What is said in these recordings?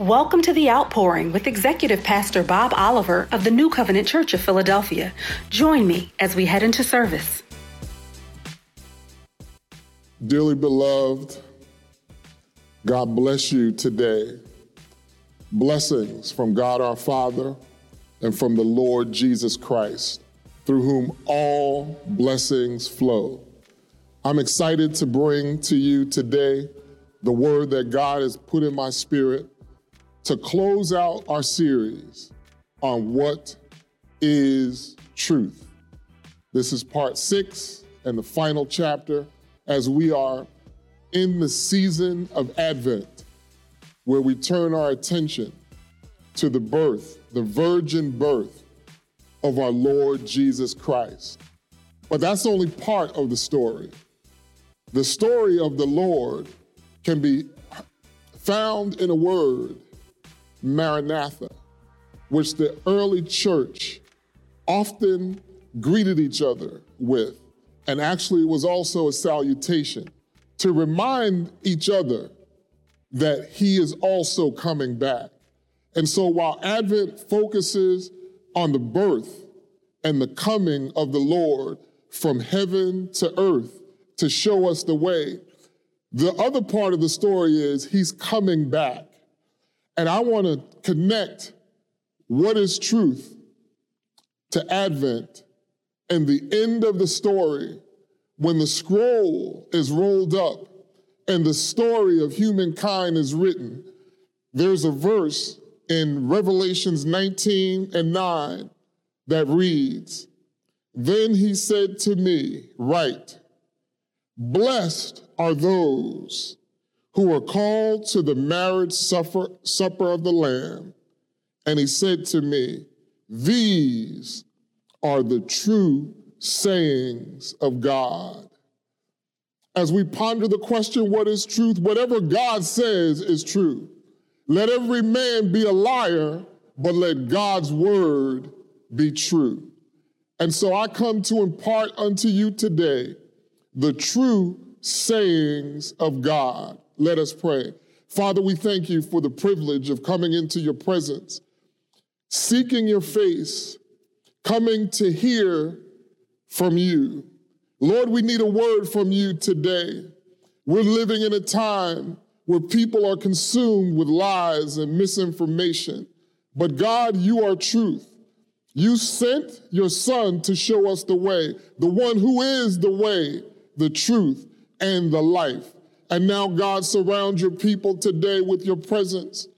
Welcome to The Outpouring with Executive Pastor Bob Oliver of the New Covenant Church of Philadelphia. Join me as we head into service. Dearly beloved, God bless you today. Blessings from God our Father and from the Lord Jesus Christ, through whom all blessings flow. I'm excited to bring to you today the word that God has put in my spirit to close out our series on what is truth. This is part six and the final chapter as we are in the season of Advent, where we turn our attention to the birth, the virgin birth of our Lord Jesus Christ. But that's only part of the story. The story of the Lord can be found in a word Maranatha, which the early church often greeted each other with, and actually was also a salutation to remind each other that he is also coming back. And so while Advent focuses on the birth and the coming of the Lord from heaven to earth to show us the way, the other part of the story is he's coming back. And I want to connect what is truth to Advent and the end of the story when the scroll is rolled up and the story of humankind is written. There's a verse in Revelations 19 and 9 that reads, Then he said to me, Write, blessed are those who were called to the marriage supper, supper of the Lamb. And he said to me, These are the true sayings of God. As we ponder the question, what is truth? Whatever God says is true. Let every man be a liar, but let God's word be true. And so I come to impart unto you today the true sayings of God. Let us pray. Father, we thank you for the privilege of coming into your presence, seeking your face, coming to hear from you. Lord, we need a word from you today. We're living in a time where people are consumed with lies and misinformation. But God, you are truth. You sent your son to show us the way, the one who is the way, the truth, and the life. And now, God, surround your people today with your presence.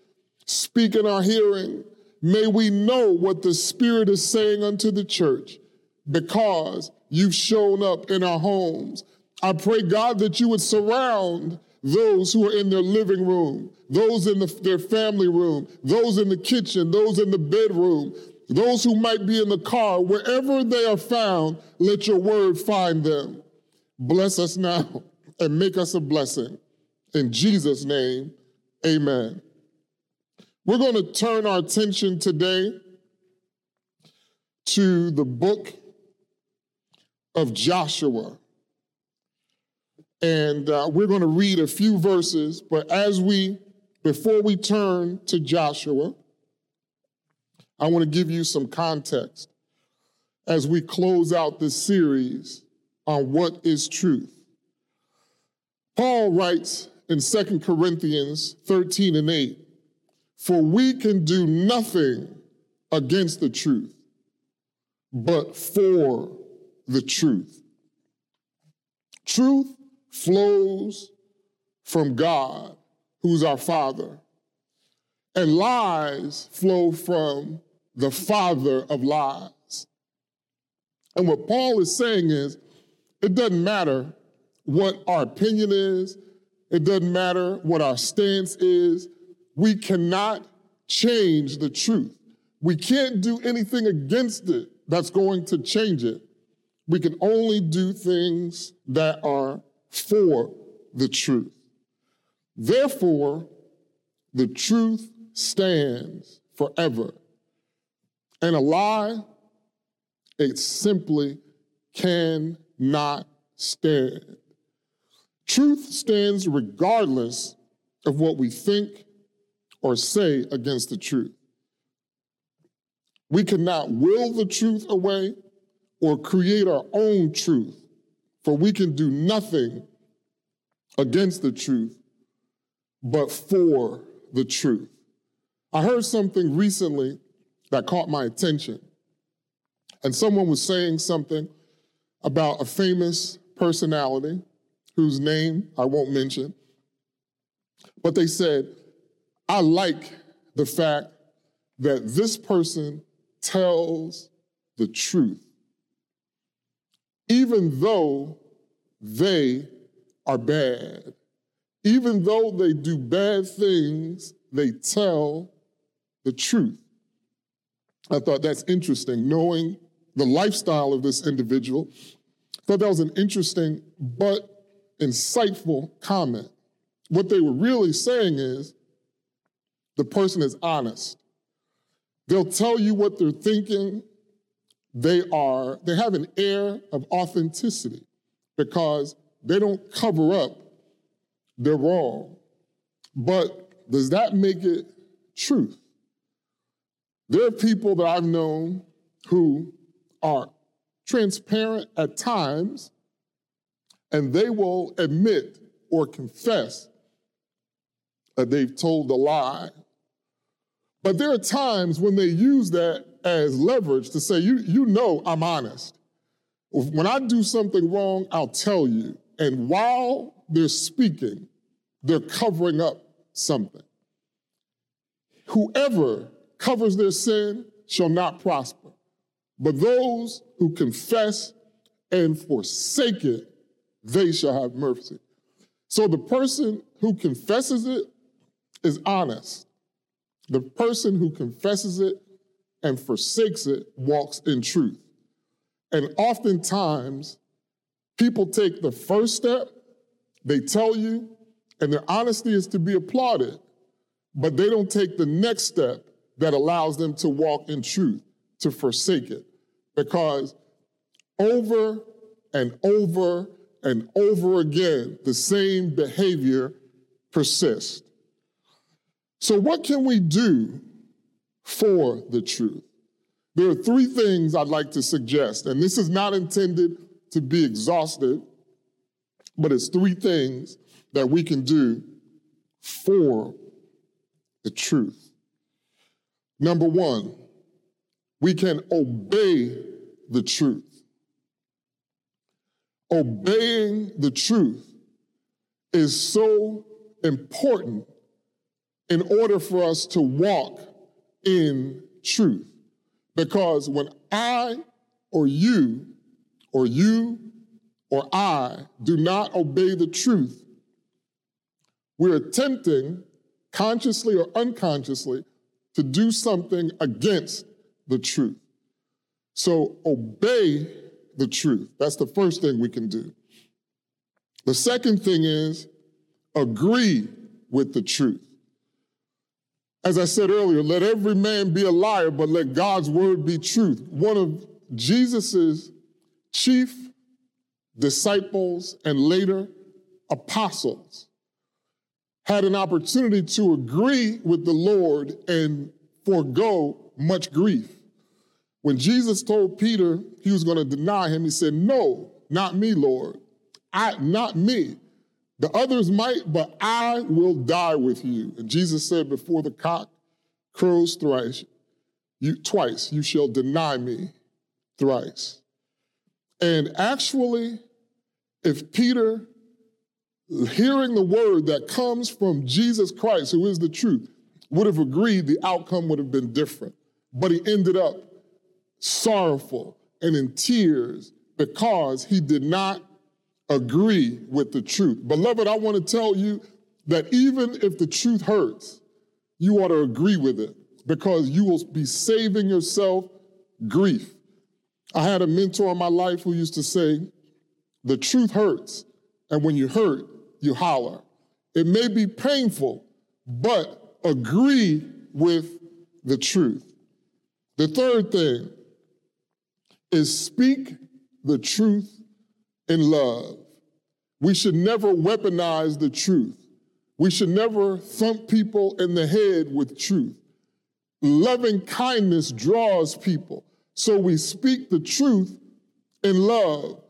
Speak in our hearing. May we know what the Spirit is saying unto the church because you've shown up in our homes. I pray, God, that you would surround those who are in their living room, those in the, their family room, those in the kitchen, those in the bedroom, those who might be in the car, wherever they are found, let your word find them. Bless us now and make us a blessing. In Jesus' name, amen. We're going to turn our attention today to the book of Joshua. And uh, we're going to read a few verses, but as we, before we turn to Joshua, I want to give you some context as we close out this series on what is truth. Paul writes in 2 Corinthians 13 and 8, For we can do nothing against the truth, but for the truth. Truth flows from God, who's our Father, and lies flow from the Father of lies. And what Paul is saying is, it doesn't matter what our opinion is, it doesn't matter what our stance is. We cannot change the truth. We can't do anything against it that's going to change it. We can only do things that are for the truth. Therefore, the truth stands forever. And a lie, it simply cannot stand. Truth stands regardless of what we think or say against the truth. We cannot will the truth away or create our own truth, for we can do nothing against the truth, but for the truth. I heard something recently that caught my attention. And someone was saying something about a famous personality whose name I won't mention. But they said, I like the fact that this person tells the truth, even though they are bad. Even though they do bad things, they tell the truth. I thought that's interesting, knowing the lifestyle of this individual. I thought that was an interesting but insightful comment. What they were really saying is the person is honest. They'll tell you what they're thinking. They are, they have an air of authenticity because they don't cover up their wrong. But does that make it truth? There are people that I've known who are transparent at times, and they will admit or confess that they've told a lie. But there are times when they use that as leverage to say, you, you know I'm honest. When I do something wrong, I'll tell you. And while they're speaking, they're covering up something. Whoever covers their sin shall not prosper, but those who confess and forsake it, they shall have mercy. So the person who confesses it is honest. The person who confesses it and forsakes it walks in truth. And oftentimes, people take the first step, they tell you, and their honesty is to be applauded, but they don't take the next step that allows them to walk in truth, to forsake it. Because over and over and over again, the same behavior persists. So, what can we do for the truth? There are three things I'd like to suggest, and this is not intended to be exhaustive, but it's three things that we can do for the truth. Number one, we can obey the truth. Obeying the truth is so important in order for us to walk in truth. Because when I or you or you or I do not obey the truth, we're attempting, consciously or unconsciously, to do something against the truth. So obey the truth. That's the first thing we can do. The second thing is agree with the truth. As I said earlier, let every man be a liar, but let God's word be truth. One of Jesus's chief disciples and later apostles had an opportunity to agree with the Lord and forego much grief. When Jesus told Peter he was going to deny him, he said, No, not me, Lord. I, not me. The others might, but I will die with you. And Jesus said, Before the cock crows thrice, you, twice, you shall deny me thrice. And actually, if Peter, hearing the word that comes from Jesus Christ, who is the truth, would have agreed, the outcome would have been different. But he ended up sorrowful and in tears because he did not agree with the truth. Beloved, I want to tell you that even if the truth hurts, you ought to agree with it because you will be saving yourself grief. I had a mentor in my life who used to say, The truth hurts, and when you hurt, you holler. It may be painful, but agree with the truth. The third thing is speak the truth in love. We should never weaponize the truth. We should never thump people in the head with truth. Loving kindness draws people. So we speak the truth in love.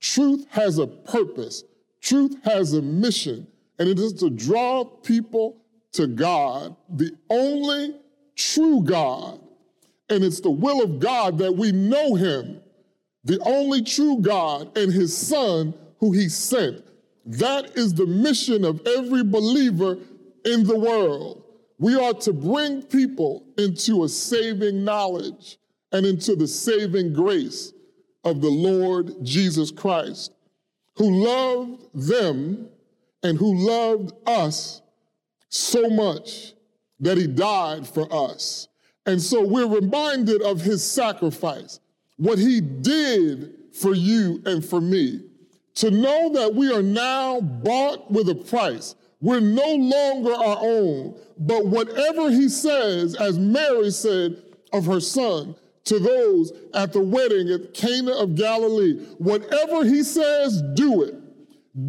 Truth has a purpose, truth has a mission, and it is to draw people to God, the only true God. And it's the will of God that we know Him, the only true God, and His Son who He sent. That is the mission of every believer in the world. We are to bring people into a saving knowledge and into the saving grace of the Lord Jesus Christ, who loved them and who loved us so much that he died for us. And so we're reminded of his sacrifice, what he did for you and for me. To know that we are now bought with a price. We're no longer our own, but whatever he says, as Mary said of her son, to those at the wedding at Cana of Galilee. Whatever he says, do it.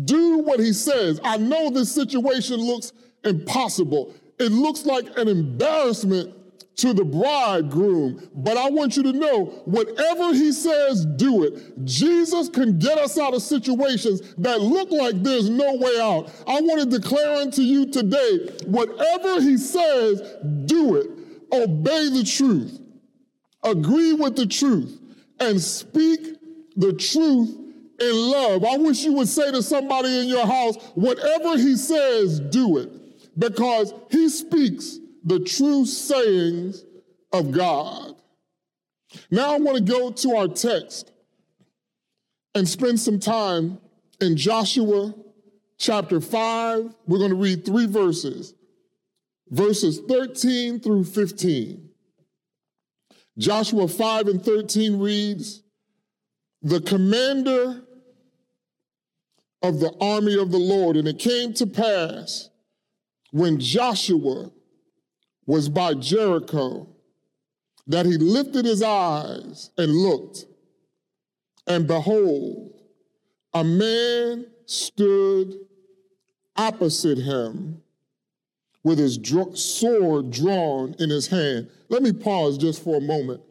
Do what he says. I know this situation looks impossible. It looks like an embarrassment to the bridegroom. But I want you to know whatever he says, do it. Jesus can get us out of situations that look like there's no way out. I want to declare unto you today whatever he says, do it. Obey the truth agree with the truth, and speak the truth in love. I wish you would say to somebody in your house, whatever he says, do it, because he speaks the true sayings of God. Now I want to go to our text and spend some time in Joshua chapter 5. We're going to read three verses, verses 13 through 15. Joshua 5 and 13 reads, The commander of the army of the Lord, and it came to pass when Joshua was by Jericho that he lifted his eyes and looked, and behold, a man stood opposite him with his dr- sword drawn in his hand. Let me pause just for a moment.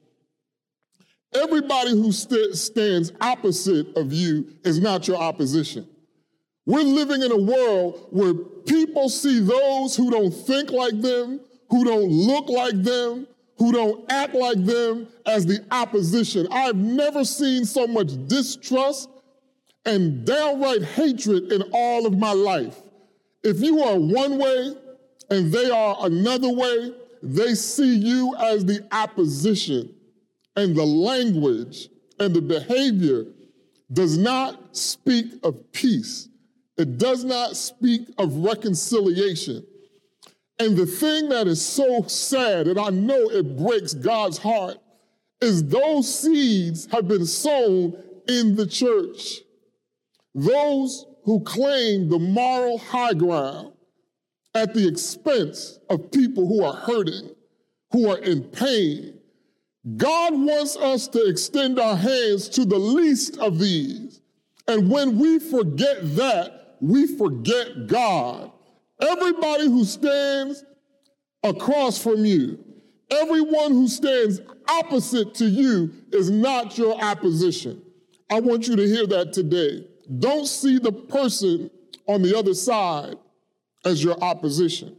Everybody who st- stands opposite of you is not your opposition. We're living in a world where people see those who don't think like them, who don't look like them, who don't act like them as the opposition. I've never seen so much distrust and downright hatred in all of my life. If you are one way, and they are another way, they see you as the opposition. And the language and the behavior does not speak of peace, it does not speak of reconciliation. And the thing that is so sad, and I know it breaks God's heart, is those seeds have been sown in the church. Those who claim the moral high ground, at the expense of people who are hurting, who are in pain. God wants us to extend our hands to the least of these. And when we forget that, we forget God. Everybody who stands across from you, everyone who stands opposite to you is not your opposition. I want you to hear that today. Don't see the person on the other side as your opposition.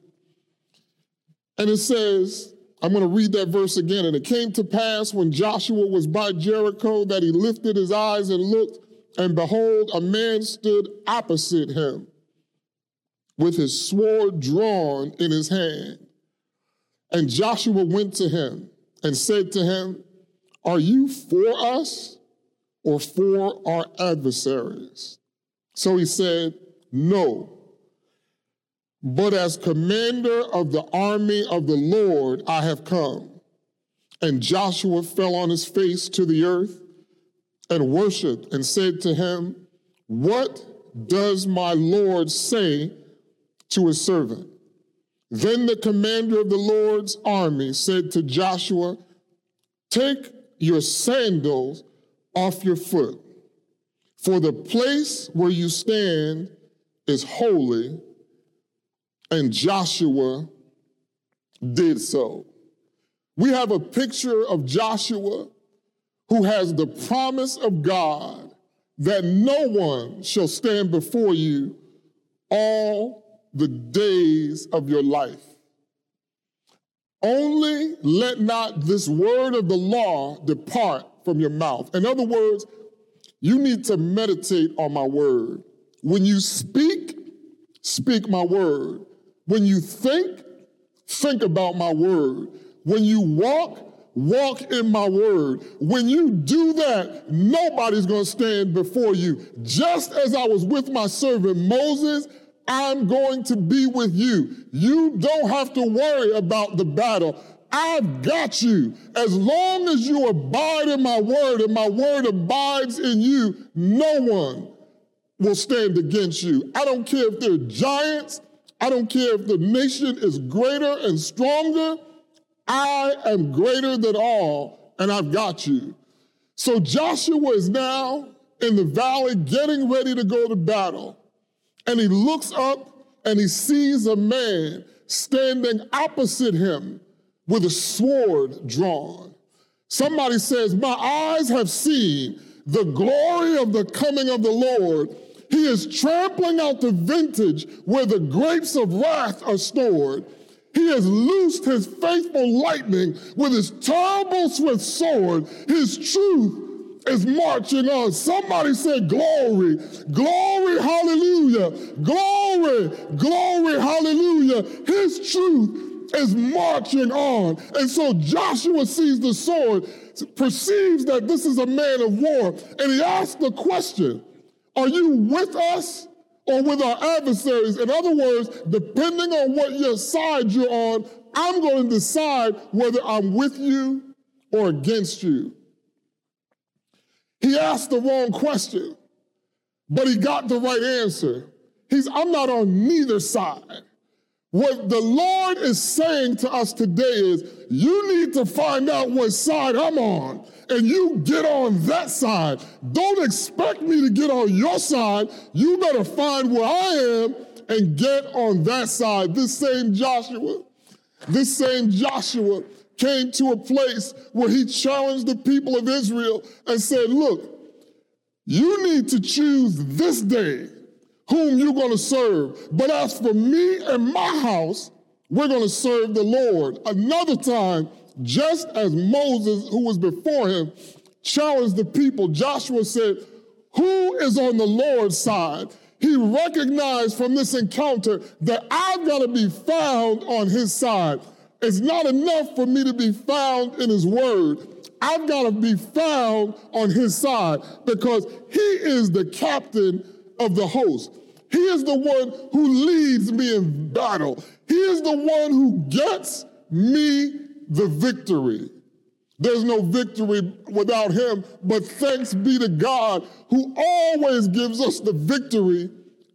And it says, I'm going to read that verse again. And it came to pass when Joshua was by Jericho that he lifted his eyes and looked, and behold, a man stood opposite him with his sword drawn in his hand. And Joshua went to him and said to him, Are you for us or for our adversaries? So he said, No but as commander of the army of the Lord, I have come. And Joshua fell on his face to the earth and worshiped and said to him, What does my Lord say to his servant? Then the commander of the Lord's army said to Joshua, Take your sandals off your foot, for the place where you stand is holy And Joshua did so. We have a picture of Joshua who has the promise of God that no one shall stand before you all the days of your life. Only let not this word of the law depart from your mouth. In other words, you need to meditate on my word. When you speak, speak my word. When you think, think about my word. When you walk, walk in my word. When you do that, nobody's going to stand before you. Just as I was with my servant Moses, I'm going to be with you. You don't have to worry about the battle. I've got you. As long as you abide in my word and my word abides in you, no one will stand against you. I don't care if they're giants. I don't care if the nation is greater and stronger. I am greater than all, and I've got you. So Joshua is now in the valley getting ready to go to battle. And he looks up and he sees a man standing opposite him with a sword drawn. Somebody says, My eyes have seen the glory of the coming of the Lord. He is trampling out the vintage where the grapes of wrath are stored. He has loosed his faithful lightning with his terrible swift sword. His truth is marching on. Somebody say glory, glory, hallelujah, glory, glory, hallelujah. His truth is marching on. And so Joshua sees the sword, perceives that this is a man of war, and he asks the question Are you with us or with our adversaries? In other words, depending on what your side you're on, I'm going to decide whether I'm with you or against you. He asked the wrong question, but he got the right answer. He's, I'm not on neither side. What the Lord is saying to us today is, you need to find out what side I'm on, and you get on that side. Don't expect me to get on your side. You better find where I am and get on that side. This same Joshua, this same Joshua came to a place where he challenged the people of Israel and said, Look, you need to choose this day whom you're going to serve. But as for me and my house, we're going to serve the Lord. Another time, just as Moses, who was before him, challenged the people, Joshua said, Who is on the Lord's side? He recognized from this encounter that I've got to be found on his side. It's not enough for me to be found in his word. I've got to be found on his side because he is the captain of the host. He is the one who leads me in battle. He is the one who gets me the victory. There's no victory without him, but thanks be to God who always gives us the victory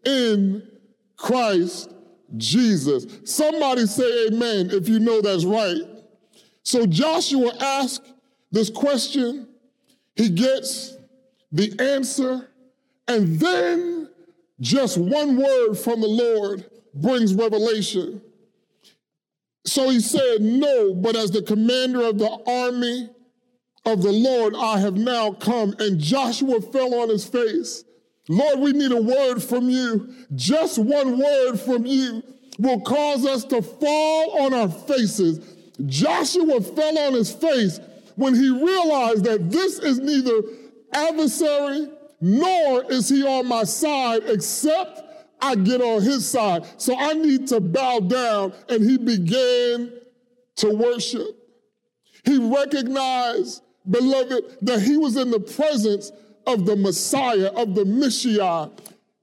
in Christ Jesus. Somebody say amen if you know that's right. So Joshua asks this question, he gets the answer, and then just one word from the Lord brings revelation. So he said, No, but as the commander of the army of the Lord, I have now come. And Joshua fell on his face. Lord, we need a word from you. Just one word from you will cause us to fall on our faces. Joshua fell on his face when he realized that this is neither adversary nor is he on my side except I get on his side. So I need to bow down. And he began to worship. He recognized, beloved, that he was in the presence of the Messiah, of the Messiah.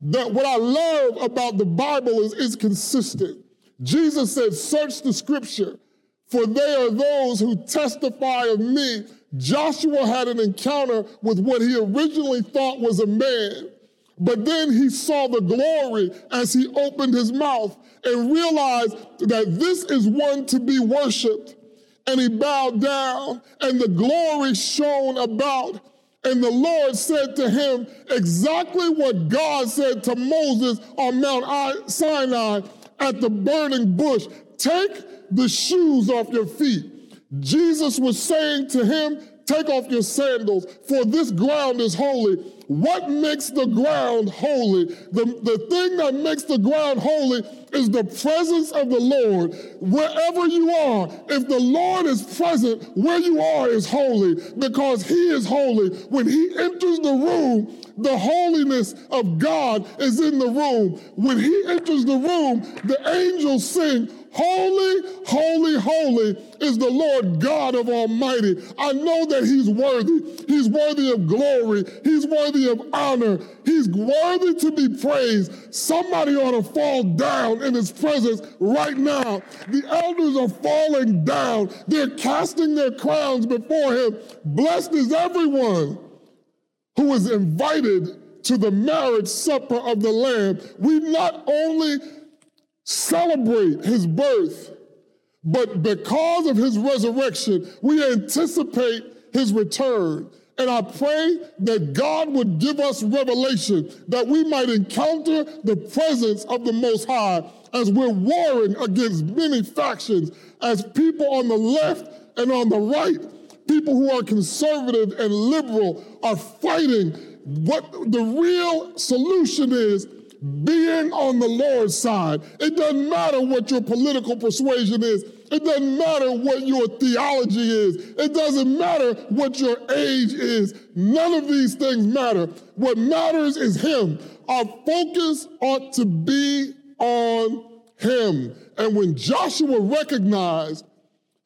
That what I love about the Bible is it's consistent. Jesus said, search the scripture, for they are those who testify of me. Joshua had an encounter with what he originally thought was a man, but then he saw the glory as he opened his mouth and realized that this is one to be worshiped. And he bowed down, and the glory shone about. And the Lord said to him exactly what God said to Moses on Mount Sinai at the burning bush, Take the shoes off your feet. Jesus was saying to him, Take off your sandals, for this ground is holy. What makes the ground holy? The, the thing that makes the ground holy is the presence of the Lord. Wherever you are, if the Lord is present, where you are is holy because He is holy. When He enters the room, the holiness of God is in the room. When He enters the room, the angels sing, Holy, holy, holy is the Lord God of Almighty. I know that He's worthy. He's worthy of glory. He's worthy of honor. He's worthy to be praised. Somebody ought to fall down in His presence right now. The elders are falling down. They're casting their crowns before Him. Blessed is everyone who is invited to the marriage supper of the Lamb. We not only celebrate his birth, but because of his resurrection, we anticipate his return. And I pray that God would give us revelation that we might encounter the presence of the Most High as we're warring against many factions, as people on the left and on the right, people who are conservative and liberal are fighting. What the real solution is being on the Lord's side. It doesn't matter what your political persuasion is. It doesn't matter what your theology is. It doesn't matter what your age is. None of these things matter. What matters is Him. Our focus ought to be on Him. And when Joshua recognized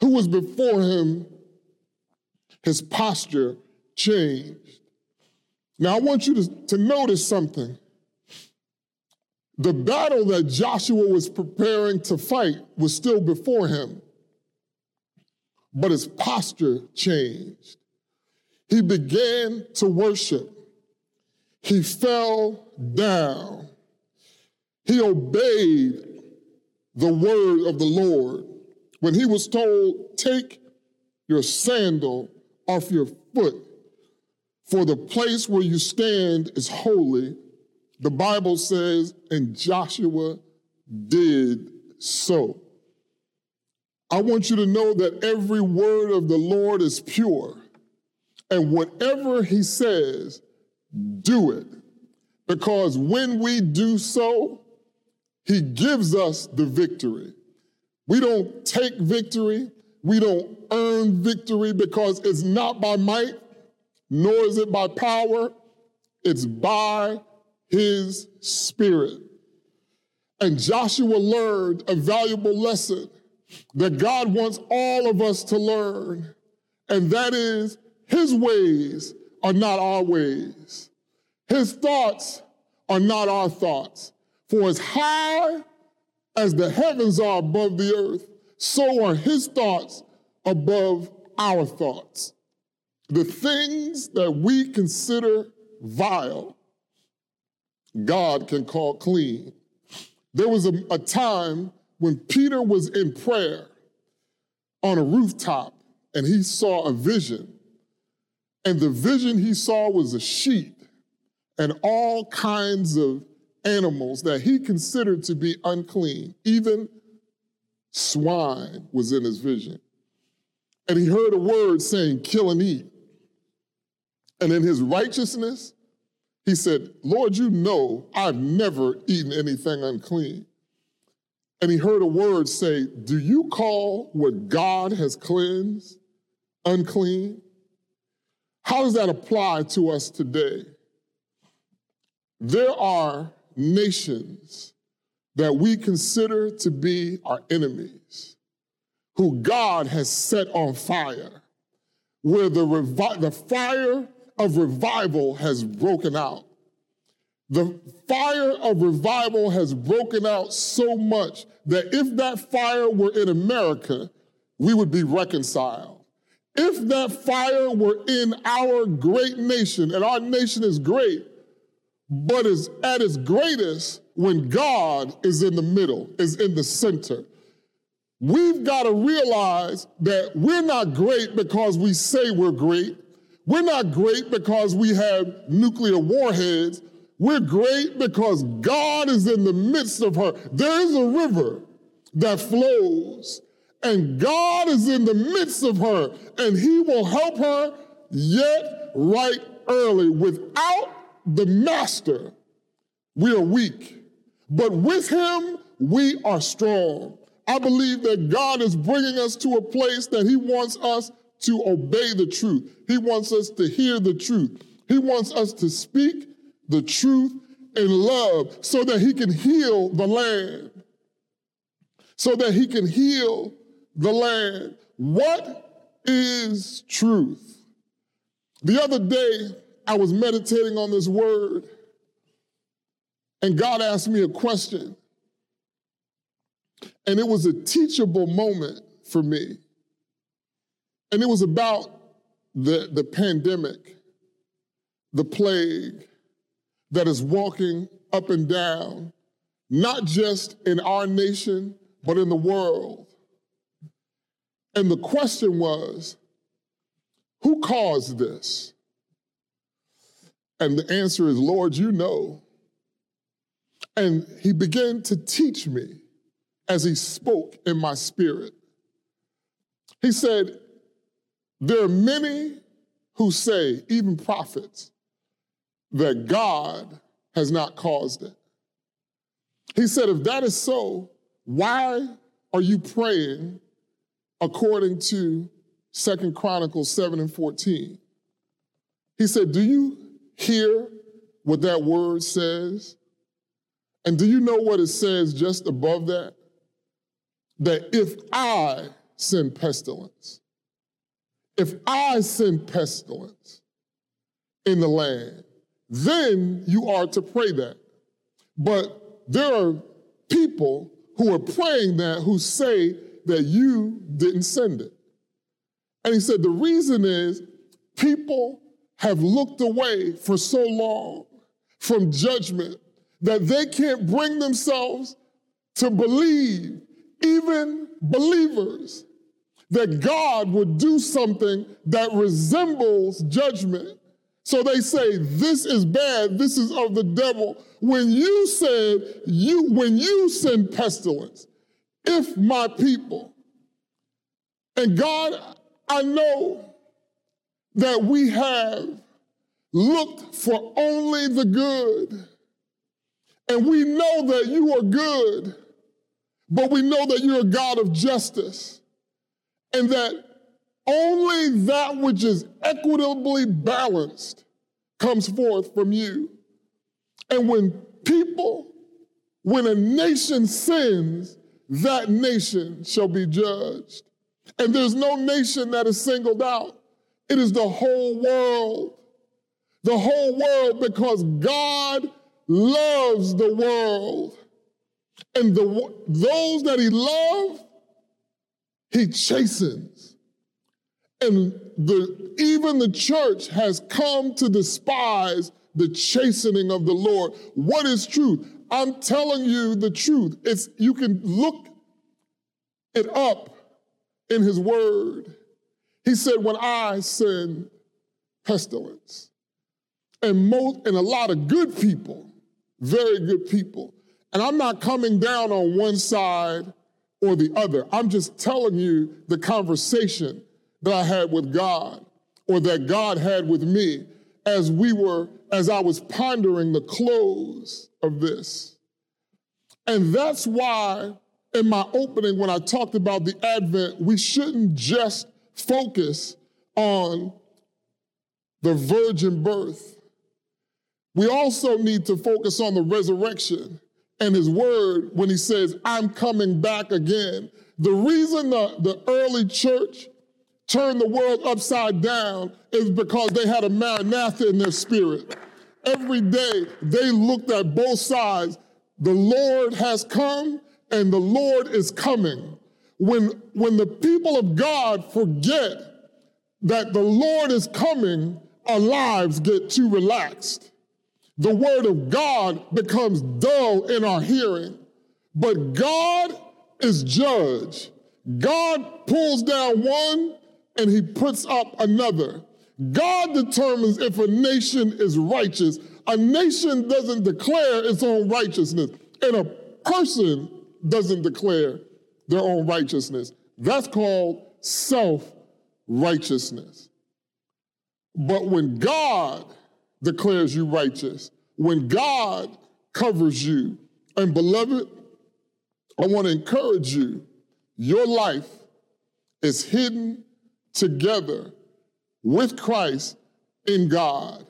who was before him, his posture changed. Now, I want you to, to notice something. The battle that Joshua was preparing to fight was still before him, but his posture changed. He began to worship. He fell down. He obeyed the word of the Lord. When he was told, Take your sandal off your foot, for the place where you stand is holy the Bible says, and Joshua did so. I want you to know that every word of the Lord is pure. And whatever he says, do it. Because when we do so, he gives us the victory. We don't take victory, we don't earn victory because it's not by might, nor is it by power, it's by his spirit. And Joshua learned a valuable lesson that God wants all of us to learn, and that is his ways are not our ways. His thoughts are not our thoughts. For as high as the heavens are above the earth, so are his thoughts above our thoughts. The things that we consider vile God can call clean. There was a, a time when Peter was in prayer on a rooftop and he saw a vision. And the vision he saw was a sheep and all kinds of animals that he considered to be unclean. Even swine was in his vision. And he heard a word saying, kill and eat. And in his righteousness, he said, Lord, you know I've never eaten anything unclean. And he heard a word say, Do you call what God has cleansed unclean? How does that apply to us today? There are nations that we consider to be our enemies, who God has set on fire, where the, revi- the fire of revival has broken out. The fire of revival has broken out so much that if that fire were in America, we would be reconciled. If that fire were in our great nation, and our nation is great, but is at its greatest when God is in the middle, is in the center. We've got to realize that we're not great because we say we're great. We're not great because we have nuclear warheads. We're great because God is in the midst of her. There is a river that flows, and God is in the midst of her, and He will help her yet right early. Without the Master, we are weak, but with Him, we are strong. I believe that God is bringing us to a place that He wants us to obey the truth. He wants us to hear the truth. He wants us to speak the truth in love so that he can heal the land. So that he can heal the land. What is truth? The other day, I was meditating on this word, and God asked me a question. And it was a teachable moment for me. And it was about the, the pandemic, the plague, that is walking up and down, not just in our nation, but in the world. And the question was, who caused this? And the answer is, Lord, you know. And he began to teach me as he spoke in my spirit. He said, There are many who say, even prophets, that God has not caused it. He said, if that is so, why are you praying according to Second Chronicles 7 and 14? He said, Do you hear what that word says? And do you know what it says just above that? That if I send pestilence, if I send pestilence in the land, then you are to pray that. But there are people who are praying that who say that you didn't send it. And he said the reason is people have looked away for so long from judgment that they can't bring themselves to believe, even believers, that God would do something that resembles judgment. So they say, this is bad, this is of the devil. When you said, you, when you send pestilence, if my people, and God, I know that we have looked for only the good. And we know that you are good, but we know that you're a God of justice. And that only that which is equitably balanced comes forth from you. And when people, when a nation sins, that nation shall be judged. And there's no nation that is singled out. It is the whole world. The whole world because God loves the world. And the, those that he loves, he chastens. And the, even the church has come to despise the chastening of the Lord. What is truth? I'm telling you the truth. It's you can look it up in his word. He said, when I send pestilence, and most and a lot of good people, very good people, and I'm not coming down on one side or the other. I'm just telling you the conversation that I had with God or that God had with me as we were, as I was pondering the close of this. And that's why in my opening, when I talked about the Advent, we shouldn't just focus on the virgin birth. We also need to focus on the resurrection and his word when he says, I'm coming back again. The reason the, the early church turned the world upside down is because they had a maranatha in their spirit. Every day they looked at both sides. The Lord has come and the Lord is coming. When, when the people of God forget that the Lord is coming, our lives get too relaxed. The word of God becomes dull in our hearing. But God is judge. God pulls down one and he puts up another. God determines if a nation is righteous. A nation doesn't declare its own righteousness, and a person doesn't declare their own righteousness. That's called self righteousness. But when God declares you righteous, when God covers you, and beloved, I want to encourage you your life is hidden together with Christ in God.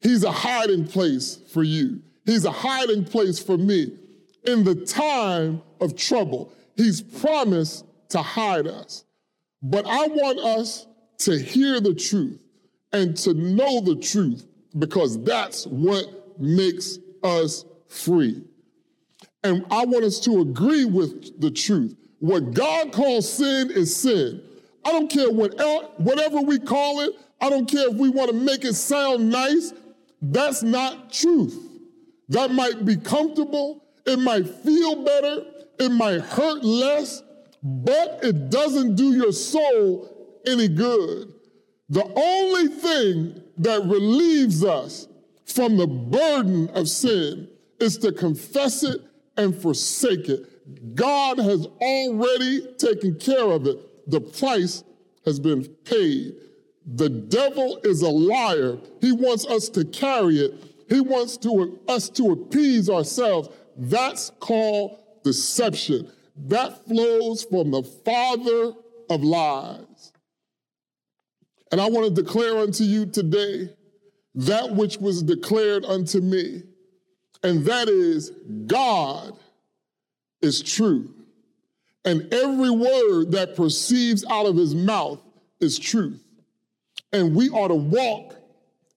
He's a hiding place for you. He's a hiding place for me. In the time of trouble, He's promised to hide us. But I want us to hear the truth and to know the truth because that's what makes us free. And I want us to agree with the truth. What God calls sin is sin. I don't care what, whatever we call it. I don't care if we want to make it sound nice. That's not truth. That might be comfortable. It might feel better. It might hurt less, but it doesn't do your soul any good. The only thing that relieves us from the burden of sin is to confess it and forsake it. God has already taken care of it. The price has been paid. The devil is a liar. He wants us to carry it. He wants to, us to appease ourselves. That's called deception. That flows from the father of lies. And I want to declare unto you today that which was declared unto me and that is God is true. And every word that proceeds out of his mouth is truth. And we are to walk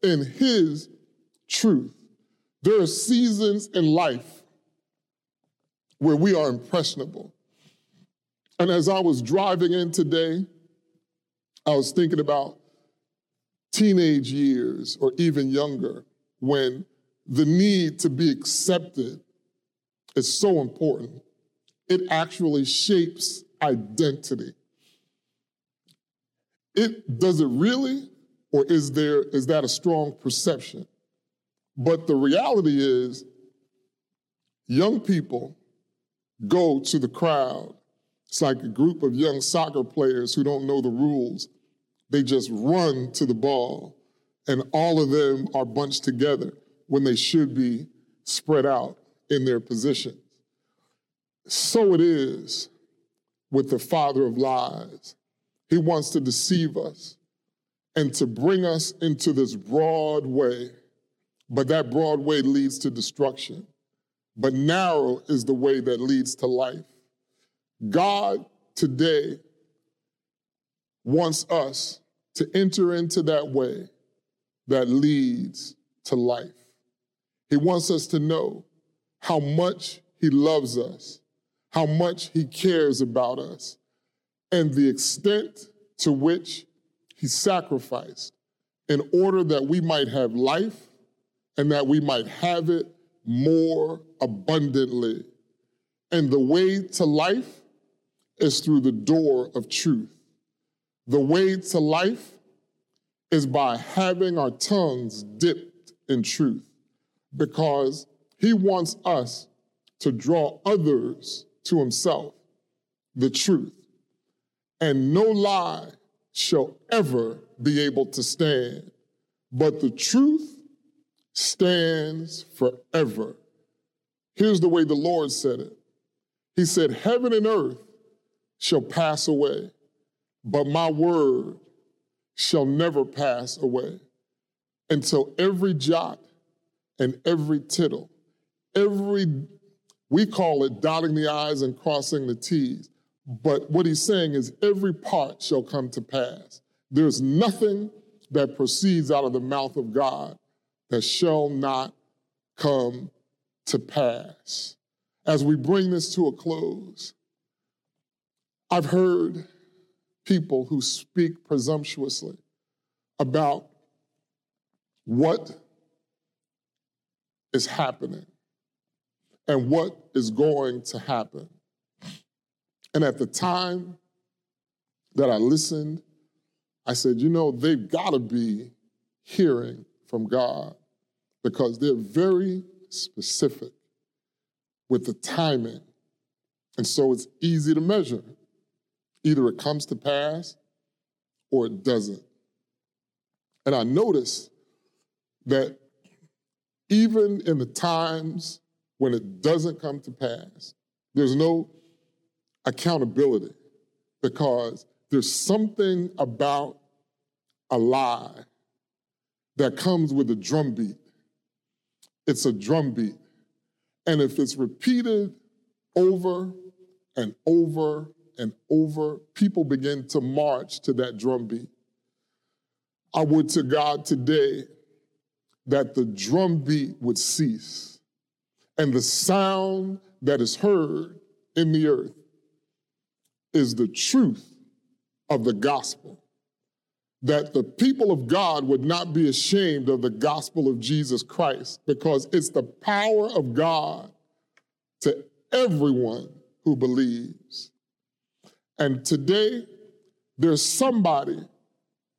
in his truth. There are seasons in life where we are impressionable. And as I was driving in today, I was thinking about teenage years or even younger when the need to be accepted is so important. It actually shapes identity. It does it really, or is there is that a strong perception? But the reality is, young people go to the crowd. It's like a group of young soccer players who don't know the rules. They just run to the ball, and all of them are bunched together when they should be spread out in their positions. So it is with the father of lies. He wants to deceive us and to bring us into this broad way, but that broad way leads to destruction. But narrow is the way that leads to life. God today wants us to enter into that way that leads to life. He wants us to know how much He loves us, how much He cares about us, and the extent to which He sacrificed in order that we might have life and that we might have it more abundantly. And the way to life is through the door of truth. The way to life is by having our tongues dipped in truth because he wants us to draw others to himself, the truth. And no lie shall ever be able to stand, but the truth stands forever. Here's the way the Lord said it He said, Heaven and earth shall pass away, but my word shall never pass away until every jot and every tittle, every, we call it dotting the I's and crossing the T's. But what he's saying is every part shall come to pass. There's nothing that proceeds out of the mouth of God that shall not come to pass. As we bring this to a close, I've heard people who speak presumptuously about what is happening and what is going to happen. And at the time that I listened, I said, you know, they've got to be hearing from God. because they're very specific with the timing. And so it's easy to measure. Either it comes to pass or it doesn't. And I notice that even in the times when it doesn't come to pass, there's no accountability because there's something about a lie that comes with a drumbeat. It's a drumbeat. And if it's repeated over and over and over, people begin to march to that drumbeat. I would to God today that the drumbeat would cease and the sound that is heard in the earth is the truth of the gospel. That the people of God would not be ashamed of the gospel of Jesus Christ because it's the power of God to everyone who believes. And today, there's somebody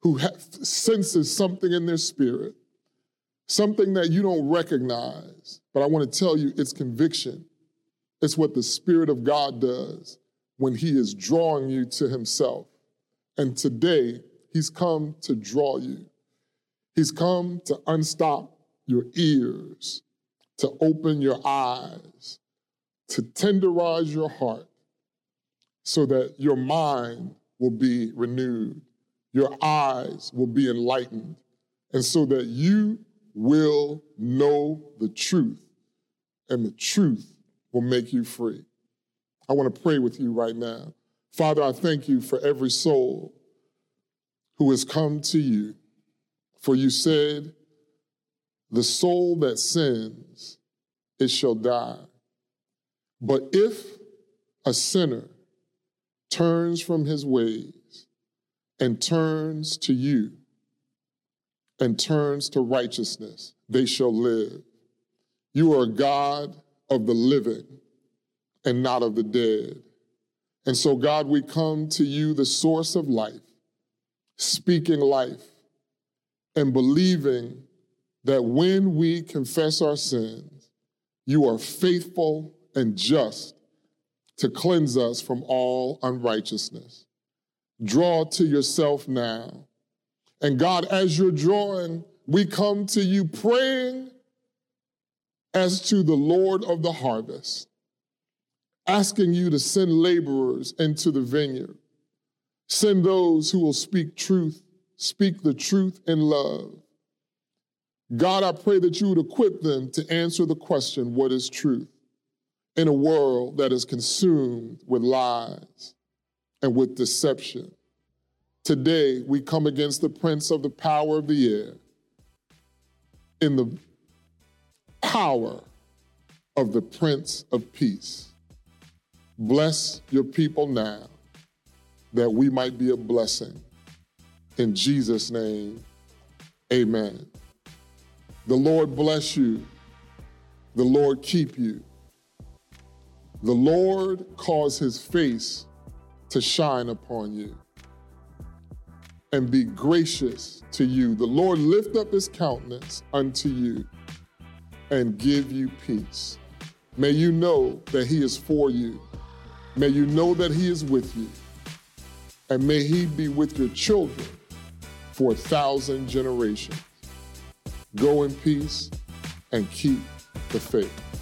who senses something in their spirit, something that you don't recognize. But I want to tell you, it's conviction. It's what the Spirit of God does when He is drawing you to Himself. And today, He's come to draw you. He's come to unstop your ears, to open your eyes, to tenderize your heart so that your mind will be renewed, your eyes will be enlightened, and so that you will know the truth, and the truth will make you free. I want to pray with you right now. Father, I thank you for every soul who has come to you. For you said, The soul that sins, it shall die. But if a sinner turns from his ways and turns to you and turns to righteousness, they shall live. You are a God of the living and not of the dead. And so, God, we come to you, the source of life, speaking life and believing that when we confess our sins, you are faithful and just to cleanse us from all unrighteousness. Draw to yourself now. And God, as you're drawing, we come to you praying as to the Lord of the harvest asking you to send laborers into the vineyard. Send those who will speak truth, speak the truth in love. God, I pray that you would equip them to answer the question, what is truth? In a world that is consumed with lies and with deception. Today, we come against the prince of the power of the air in the power of the Prince of Peace. Bless your people now that we might be a blessing. In Jesus' name, amen. The Lord bless you. The Lord keep you. The Lord cause his face to shine upon you and be gracious to you. The Lord lift up his countenance unto you and give you peace. May you know that he is for you May you know that He is with you, and may He be with your children for a thousand generations. Go in peace and keep the faith.